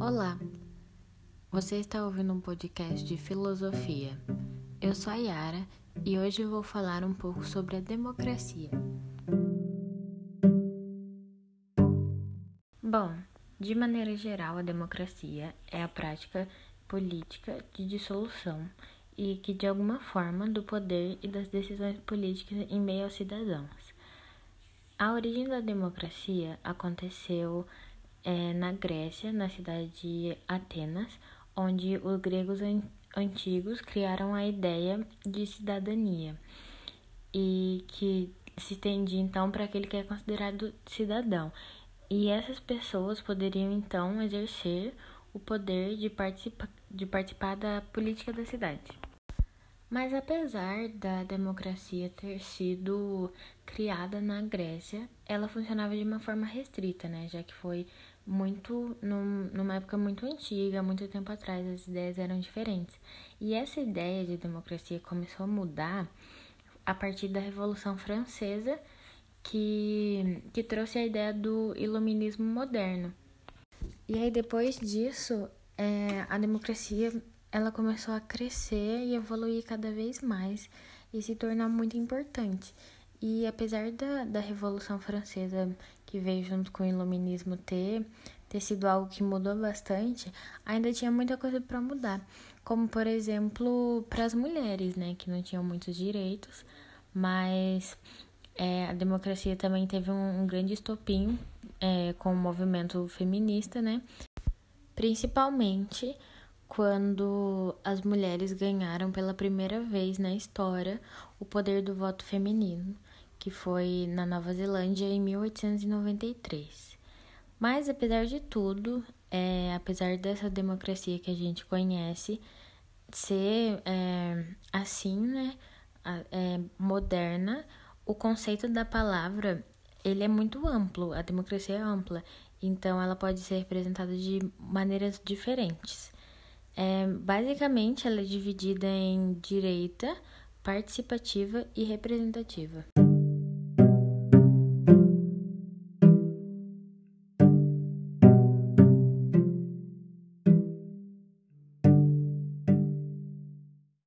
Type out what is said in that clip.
Olá, você está ouvindo um podcast de filosofia. Eu sou a Yara e hoje vou falar um pouco sobre a democracia. Bom, de maneira geral, a democracia é a prática política de dissolução e que, de alguma forma, do poder e das decisões políticas em meio aos cidadãos. A origem da democracia aconteceu é, na Grécia, na cidade de Atenas, onde os gregos an antigos criaram a ideia de cidadania e que se estendia então para aquele que é considerado cidadão. E essas pessoas poderiam então exercer o poder de, participa de participar da política da cidade. Mas apesar da democracia ter sido criada na Grécia, ela funcionava de uma forma restrita, né? Já que foi muito num, numa época muito antiga, muito tempo atrás, as ideias eram diferentes. E essa ideia de democracia começou a mudar a partir da Revolução Francesa, que, que trouxe a ideia do iluminismo moderno. E aí depois disso, é, a democracia ela começou a crescer e evoluir cada vez mais e se tornar muito importante. E apesar da, da Revolução Francesa, que veio junto com o Iluminismo, ter, ter sido algo que mudou bastante, ainda tinha muita coisa para mudar. Como, por exemplo, para as mulheres, né, que não tinham muitos direitos, mas é, a democracia também teve um, um grande estopim é, com o movimento feminista, né, principalmente quando as mulheres ganharam pela primeira vez na história o poder do voto feminino, que foi na Nova Zelândia em 1893. Mas apesar de tudo, é, apesar dessa democracia que a gente conhece ser é, assim, né, é, moderna, o conceito da palavra ele é muito amplo, a democracia é ampla, então ela pode ser representada de maneiras diferentes. É, basicamente, ela é dividida em direita, participativa e representativa.